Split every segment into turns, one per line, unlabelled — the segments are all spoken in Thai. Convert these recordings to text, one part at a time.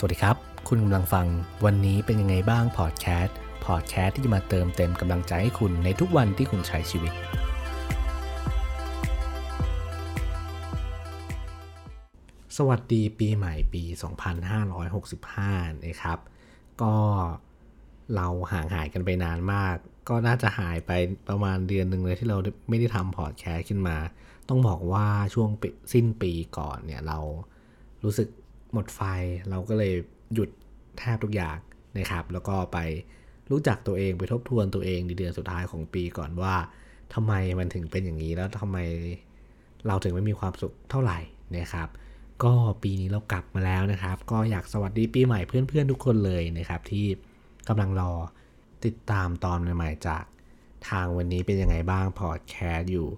สวัสดีครับ คุณกำลังฟังวันนี้เป็นยังไงบ้างพอดแคสต์พอดแคสต์ที่จะมาเติมเต็มกำลังใจให้คุณในทุกวันที่คุณใช้ชีวิต สวัสดีปีใหม่ปี 2565 นะครับ ก็เราห่างหายกันไปนานมาก ก็น่าจะหายไปประมาณเดือนหนึ่งเลยที่เราไม่ได้ทำพอดแคสต์ขึ้นมา ต้องบอกว่าช่วงสิ้นปีก่อนเนี่ยเรารู้สึก หมดไฟเราก็เลยหยุดแทบทุกอย่างนะครับ แล้วก็ไปรู้จักตัวเองไปทบทวนตัวเองในเดือนสุดท้ายของปีก่อนว่าทำไมมันถึงเป็นอย่างนี้แล้วทำไมเราถึงไม่มีความสุขเท่าไหร่นะครับ ก็ปีนี้เรากลับมาแล้วนะครับ ก็อยากสวัสดีปีใหม่เพื่อนๆทุกคนเลยนะครับ ที่กำลังรอติดตามตอนใหม่ๆจากทางวันนี้เป็นยังไงบ้างพอดแคสต์อยู่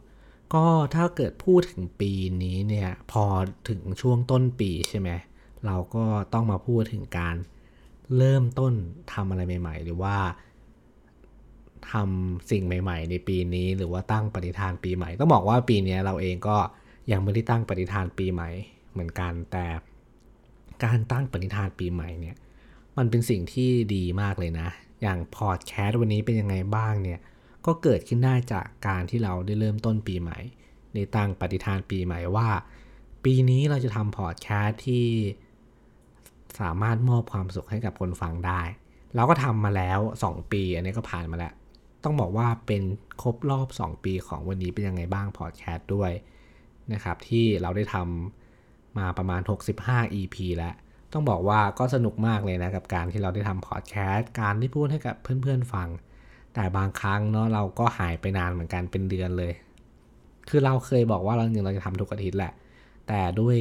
ก็ถ้าเกิดพูดถึงปีนี้เนี่ยพอถึงช่วงต้นปีใช่ไหมเเราก็ต้องมาพูดถึงการเริ่มต้นทำอะไรใหม่ ๆ หรือว่าทำสิ่งใหม่ ๆ ในปีนี้ หรือว่าตั้งปฏิฐานปีใหม่ ต้องบอกว่าปีนี้เราเองก็ยังไม่ได้ตั้งปฏิฐานปีใหม่เหมือนกัน แต่การตั้งปฏิฐานปีใหม่เนี่ย มันเป็นสิ่งที่ดีมากเลยนะ อย่างพอดแคสต์วันนี้เป็นยังไงบ้างเนี่ย ก็เกิดขึ้นได้จากการที่เราได้เริ่มต้นปีใหม่ได้ตั้งปฏิฐานปีใหม่ว่า ปีนี้เราจะทำพอดแคสต์ที่ สามารถมอบความสุขให้กับคนฟังได้ เราก็ทำมาแล้ว 2 ปี อันนี้ก็ผ่านมาแล้ว ต้องบอกว่าเป็นครบรอบ 2 ปีของวันนี้เป็นยังไงบ้างพอดแคสต์ด้วยนะครับ ที่เราได้ทำมาประมาณ 65 EP แล้ว ต้องบอกว่าก็สนุกมากเลยนะกับการที่เราได้ทำพอดแคสต์การที่พูดให้กับเพื่อนๆฟัง แต่บางครั้งเนาะเราก็หายไปนานเหมือนกันเป็นเดือนเลย คือเราเคยบอกว่าเราจริงเราจะทำทุกอาทิตย์แหละ แต่ด้วย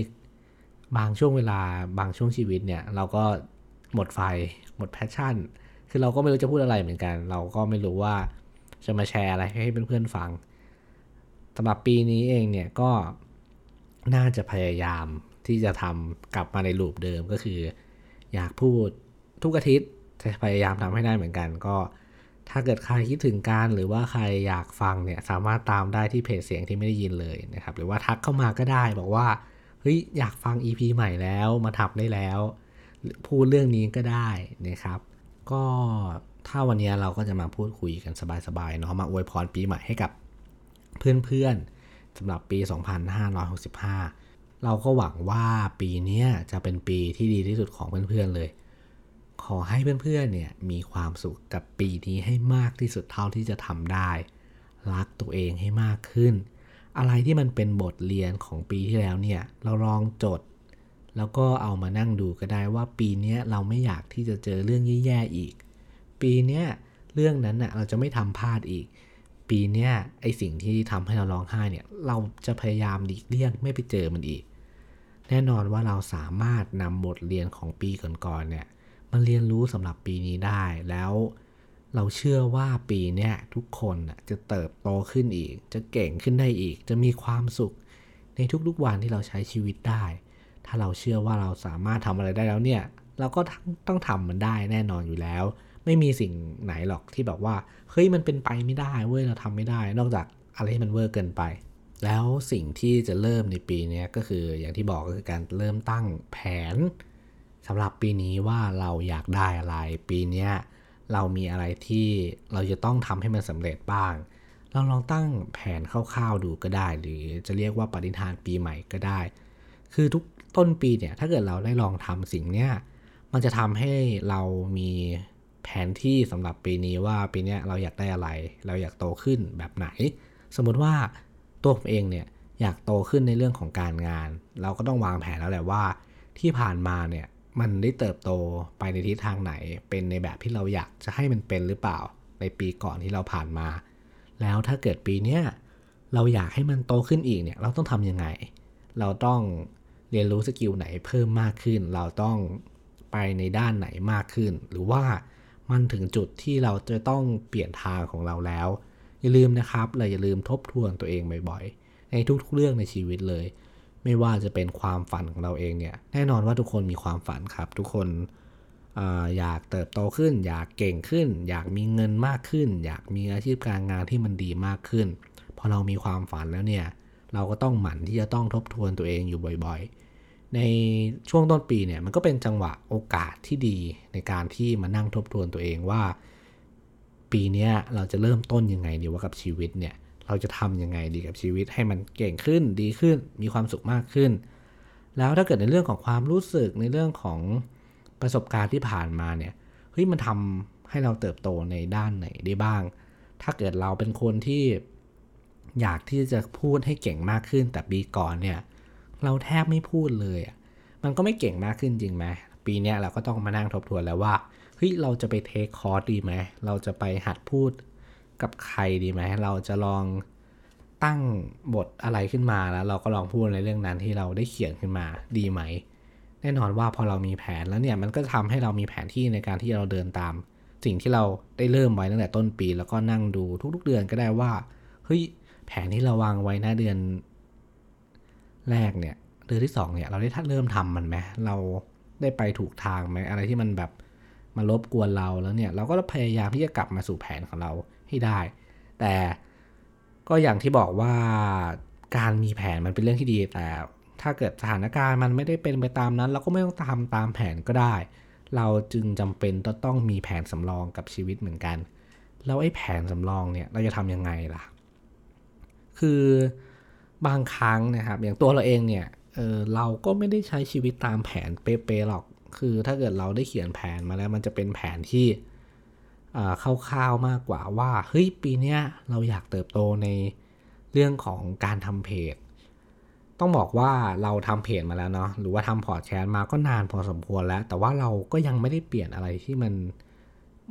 บางช่วงเวลาบางช่วงชีวิตเนี่ย เราก็หมดไฟหมด passion คือเราก็ไม่รู้จะพูดอะไรเหมือนกัน เราก็ไม่รู้ว่าจะมาแชร์อะไรให้เพื่อนๆฟังสำหรับปีนี้เองเนี่ยก็น่าจะพยายามที่จะทำกลับมาในลูปเดิมก็คือ อยากพูดทุกอาทิตย์จะพยายามทำให้ได้เหมือนกัน ก็ถ้าเกิดใครคิดถึงการหรือว่าใครอยากฟังเนี่ยสามารถตามได้ที่เพจเสียงที่ไม่ได้ยินเลยนะครับ หรือว่าทักเข้ามาก็ได้บอกว่า เฮ้ยอยากฟัง EP ใหม่แล้วมาทับได้แล้ว พูดเรื่องนี้ก็ได้นะครับ ก็ถ้าวันนี้เราก็จะมาพูดคุยกันสบายๆเนาะมาอวยพรปีใหม่ให้กับเพื่อนๆสำหรับปี 2565 เราก็หวังว่าปีนี้จะเป็นปีที่ดีที่สุดของเพื่อนๆเลย ขอให้เพื่อนๆเนี่ยมีความสุขกับปีนี้ให้มากที่สุดเท่าที่จะทำได้ รักตัวเองให้มากขึ้น อะไรที่มันเป็นบทเรียนของปีที่แล้วเนี่ยเราลองจด แล้วก็เอามานั่งดูก็ได้ว่าปีนี้เราไม่อยากที่จะเจอเรื่องแย่ๆอีก ปีนี้เรื่องนั้นน่ะเราจะไม่ทำพลาดอีก ปีนี้ไอสิ่งที่ทำให้เราร้องไห้เนี่ยเราจะพยายามหลีกเลี่ยงไม่ไปเจอมันอีก แน่นอนว่าเราสามารถนำบทเรียนของปีก่อนๆเนี่ยมาเรียนรู้สำหรับปีนี้ได้แล้ว เราเชื่อว่าปีนี้ทุกคนจะเติบโตขึ้นอีก จะเก่งขึ้นได้อีก จะมีความสุข ในทุกๆวันที่เราใช้ชีวิตได้ ถ้าเราเชื่อว่าเราสามารถทำอะไรได้แล้วเนี่ย เราก็ต้องทำมันได้แน่นอนอยู่แล้ว ไม่มีสิ่งไหนหรอกที่แบบว่า เฮ้ยมันเป็นไปไม่ได้เว้ยเราทำไม่ได้ นอกจากอะไรที่มันเวอร์เกินไป แล้วสิ่งที่จะเริ่มในปีนี้ก็คืออย่างที่บอกก็คือการเริ่มตั้งแผนสำหรับปีนี้ว่าเราอยากได้อะไรปีนี้ เรามีอะไรที่เราจะต้องทำให้มันสำเร็จบ้าง เราลองตั้งแผนคร่าวๆดูก็ได้ หรือจะเรียกว่าปฏิทานปีใหม่ก็ได้ คือทุกต้นปีเนี่ยถ้าเกิดเราได้ลองทำสิ่งเนี้ยมันจะทำให้เรามีแผนที่สำหรับปีนี้ว่าปีนี้เราอยากได้อะไร เราอยากโตขึ้นแบบไหน สมมติว่าตัวผมเองเนี่ยอยากโตขึ้นในเรื่องของการงาน เราก็ต้องวางแผนแล้วแหละว่าที่ผ่านมาเนี่ย มันได้เติบโตไปในทิศทางไหน เป็นในแบบที่เราอยากจะให้มันเป็นหรือเปล่า ในปีก่อนที่เราผ่านมา แล้วถ้าเกิดปีเนี้ยเราอยากให้มันโตขึ้นอีกเนี่ย เราต้องทำยังไง เราต้องเรียนรู้สกิลไหนเพิ่มมากขึ้น เราต้องไปในด้านไหนมากขึ้น หรือว่ามันถึงจุดที่เราจะต้องเปลี่ยนทางของเราแล้ว อย่าลืมนะครับ เราอย่าลืมทบทวนตัวเองบ่อยๆ ในทุกๆเรื่องในชีวิตเลย ไม่ว่าจะเป็นความฝันของเราเองเนี่ย แน่นอนว่าทุกคนมีความฝันครับ ทุกคนออยากเติบโตขึ้น อยากเก่งขึ้น อยากมีเงินมากขึ้น อยากมีอาชีพการงานที่มันดีมากขึ้น พอเรามีความฝันแล้วเนี่ย เราก็ต้องหมั่นที่จะต้องทบทวนตัวเองอยู่บ่อยๆ ในช่วงต้นปีเนี่ยมันก็เป็นจังหวะโอกาสที่ดีในการที่มานั่งทบทวนตัวเองว่า ปีนี้เราจะเริ่มต้นยังไงดีว่ากับชีวิตเนี่ย เราจะทำยังไงดีกับชีวิตให้มันเก่งขึ้นดีขึ้นมีความสุขมากขึ้น แล้วถ้าเกิดในเรื่องของความรู้สึกในเรื่องของประสบการณ์ที่ผ่านมาเนี่ยเฮ้ยมันทำให้เราเติบโตในด้านไหนได้บ้าง ถ้าเกิดเราเป็นคนที่อยากที่จะพูดให้เก่งมากขึ้น แต่ปีก่อนเนี่ยเราแทบไม่พูดเลยมันก็ไม่เก่งมากขึ้นจริงไหมปีนี้เราก็ต้องมานั่งทบทวนแล้วว่าเฮ้ยเราจะไปเทคคอร์สดีไหมเราจะไปหัดพูด กับใครดีไหมเราจะลองตั้งบทอะไรขึ้นมาแล้ว เราก็ลองพูดในเรื่องนั้นที่เราได้เขียนขึ้นมาดีไหม แน่นอนว่าพอเรามีแผนแล้วเนี่ยมันก็ทำให้เรามีแผนที่ในการที่เราเดินตาม สิ่งที่เราได้เริ่มไว้ตั้งแต่ต้นปี แล้วก็นั่งดูทุกๆเดือนก็ได้ว่าเฮ้ยแผนที่เราวางไว้หน้าเดือน แรกเนี่ยเดือนที่2เนี่ยเราได้เริ่มทำมันไหมเราได้ไปถูกทางไหมอะไรที่มันแบบ มาลบกวนเราแล้วเนี่ยเราก็พยายามที่จะกลับมาสู่แผนของเราให้ได้ แต่ก็อย่างที่บอกว่าการมีแผนมันเป็นเรื่องที่ดี แต่ถ้าเกิดสถานการณ์มันไม่ได้เป็นไปตามนั้น เราก็ไม่ต้องตามตามแผนก็ได้ เราจึงจำเป็นต้องต้องมีแผนสำรองกับชีวิตเหมือนกัน แล้วไอ้แผนสำรองเนี่ยเราจะทำยังไงล่ะ คือบางครั้งนะครับ อย่างตัวเราเองเนี่ยเออเราก็ไม่ได้ใช้ชีวิตตามแผนเป๊ะๆหรอก คือถ้าเกิดเราได้เขียนแผนมาแล้ว มันจะเป็นแผนที่คร่าวๆมากกว่าว่าเฮ้ยปีนี้เราอยากเติบโตในเรื่องของการทำเพจ ต้องบอกว่าเราทำเพจมาแล้วเนาะหรือว่าทำพอดแคสต์มาก็นานพอสมควรแล้ว แต่ว่าเราก็ยังไม่ได้เปลี่ยนอะไรที่มัน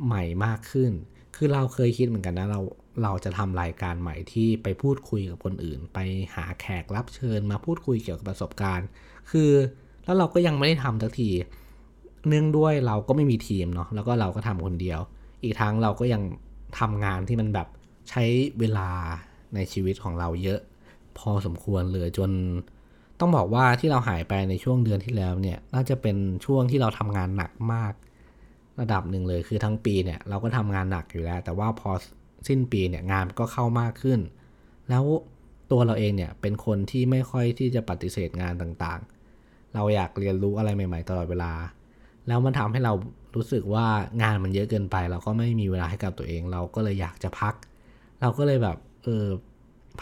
ใหม่มากขึ้น คือเราเคยคิดเหมือนกันนะเราเราจะทำรายการใหม่ที่ไปพูดคุยกับคนอื่น ไปหาแขกรับเชิญมาพูดคุยเกี่ยวกับประสบการณ์ คือแล้วเราก็ยังไม่ได้ทำสักที เนื่องด้วยเราก็ไม่มีทีมเนาะแล้วก็เราก็ทำคนเดียว อีกทั้งเราก็ยังทำงานที่มันแบบใช้เวลาในชีวิตของเราเยอะ พอสมควรเลยจน ต้องบอกว่าที่เราหายไปในช่วงเดือนที่แล้วเนี่ยน่าจะเป็นช่วงที่เราทำงานหนักมาก ระดับหนึ่งเลยคือทั้งปีเนี่ยเราก็ทำงานหนักอยู่แล้ว แต่ว่าพอสิ้นปีเนี่ยงานก็เข้ามากขึ้น แล้วตัวเราเองเนี่ยเป็นคนที่ไม่ค่อยที่จะปฏิเสธงานต่างๆ เราอยากเรียนรู้อะไรใหม่ ๆ ตลอดเวลา แล้วมันทำให้เรารู้สึกว่างานมันเยอะเกินไป เราก็ไม่มีเวลาให้กับตัวเอง เราก็เลยอยากจะพัก เราก็เลยแบบเออ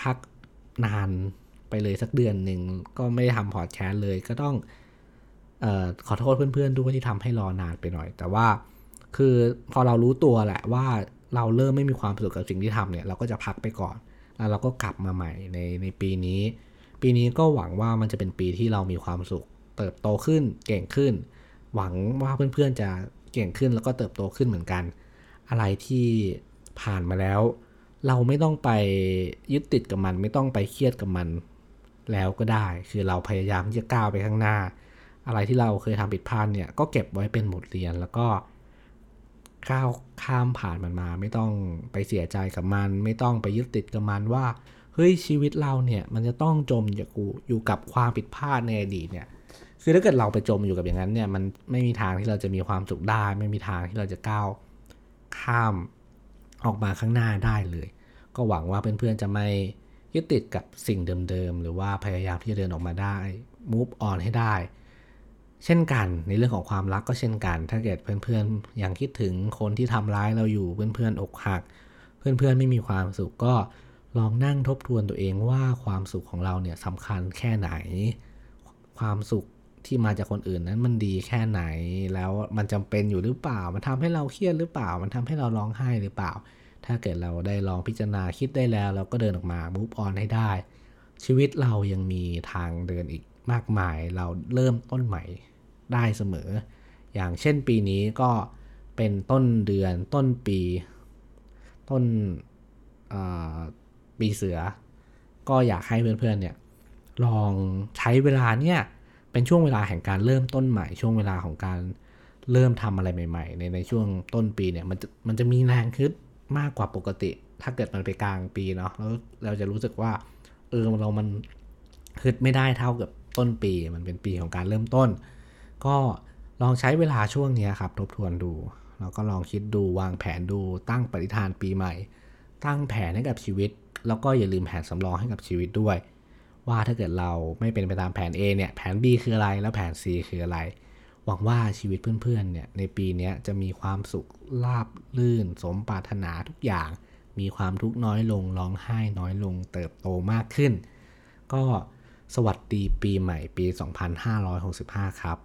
พักนานไปเลยสักเดือนหนึ่งก็ไม่ได้ทำพอดแคสต์เลยก็ต้องออขอโทษเพื่อนๆด้วยที่ทำให้รอนานไปหน่อย แต่ว่าคือพอเรารู้ตัวแหละว่าเราเริ่มไม่มีความสุขกับสิ่งที่ทำเนี่ยเราก็จะพักไปก่อน แล้วเราก็กลับมาใหม่ในในปีนี้ ปีนี้ก็หวังว่ามันจะเป็นปีที่เรามีความสุข เติบโตขึ้นเก่งขึ้น หวังว่าเพื่อนๆจะเก่งขึ้นแล้วก็เติบโตขึ้นเหมือนกัน อะไรที่ผ่านมาแล้ว เราไม่ต้องไปยึดติดกับมัน ไม่ต้องไปเครียดกับมันแล้วก็ได้ คือเราพยายามที่จะก้าวไปข้างหน้า อะไรที่เราเคยทำผิดพลาดเนี่ยก็เก็บไว้เป็นบทเรียนแล้วก็ก้าวข้ามผ่านมันมา ไม่ต้องไปเสียใจกับมัน ไม่ต้องไปยึดติดกับมันว่าเฮ้ยชีวิตเราเนี่ยมันจะต้องจมอยู่อยู่กับความผิดพลาดในอดีตเนี่ย คือถ้าเกิดเราไปจมอยู่กับอย่างนั้นเนี่ยมันไม่มีทางที่เราจะมีความสุขได้ ไม่มีทางที่เราจะก้าวข้ามออกมาข้างหน้าได้เลย ก็หวังว่าเพื่อนๆจะไม่ยึดติดกับสิ่งเดิมๆ หรือว่าพยายามที่จะเดินออกมาได้ move on ให้ได้ เช่นกันในเรื่องของความรักก็เช่นกัน ถ้าเกิดเพื่อนๆยังคิดถึงคนที่ทำร้ายเราอยู่เพื่อนๆอกหัก เพื่อนๆไม่มีความสุขก็ลองนั่งทบทวนตัวเองว่าความสุขของเราเนี่ยสำคัญแค่ไหน ความสุข ที่มาจากคนอื่นนั้นมันดีแค่ไหน แล้วมันจำเป็นอยู่หรือเปล่า มันทำให้เราเครียดหรือเปล่า มันทำให้เราร้องไห้หรือเปล่า ถ้าเกิดเราได้ลองพิจารณาคิดได้แล้ว เราก็เดินออกมามูฟออนให้ได้ ชีวิตเรายังมีทางเดินอีกมากมาย เราเริ่มต้นใหม่ได้เสมอ อย่างเช่นปีนี้ก็เป็นต้นเดือนต้นปี ต้นปีเสือ ก็อยากให้เพื่อนๆเนี่ยลองใช้เวลาเนี่ย เป็นช่วงเวลาแห่งการเริ่มต้นใหม่ ช่วงเวลาของการเริ่มทำอะไรใหม่ ๆ ในในช่วงต้นปีเนี่ยมันจะมันจะมีแรงคึดมากกว่าปกติ ถ้าเกิดมันไปกลางปีเนาะแล้วเราจะรู้สึกว่าเออเรามันคึดไม่ได้เท่ากับต้นปี มันเป็นปีของการเริ่มต้น ก็ลองใช้เวลาช่วงนี้ครับทบทวนดูแล้วก็ลองคิดดูวางแผนดูตั้งปฏิฐานปีใหม่ ตั้งแผนให้กับชีวิต แล้วก็อย่าลืมแผนสำรองให้กับชีวิตด้วย ว่าถ้าเกิดเราไม่เป็นไปตามแผน A เนี่ยแผน B คืออะไรแล้วแผน C คืออะไร หวังว่าชีวิตเพื่อนๆเนี่ยในปีนี้จะมีความสุขราบลื่น สมปรารถนาทุกอย่าง มีความทุกข์น้อยลงร้องไห้น้อยลงเติบโตมากขึ้น ก็สวัสดีปีใหม่ปี 2565 ครับ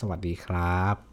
สวัสดีครับ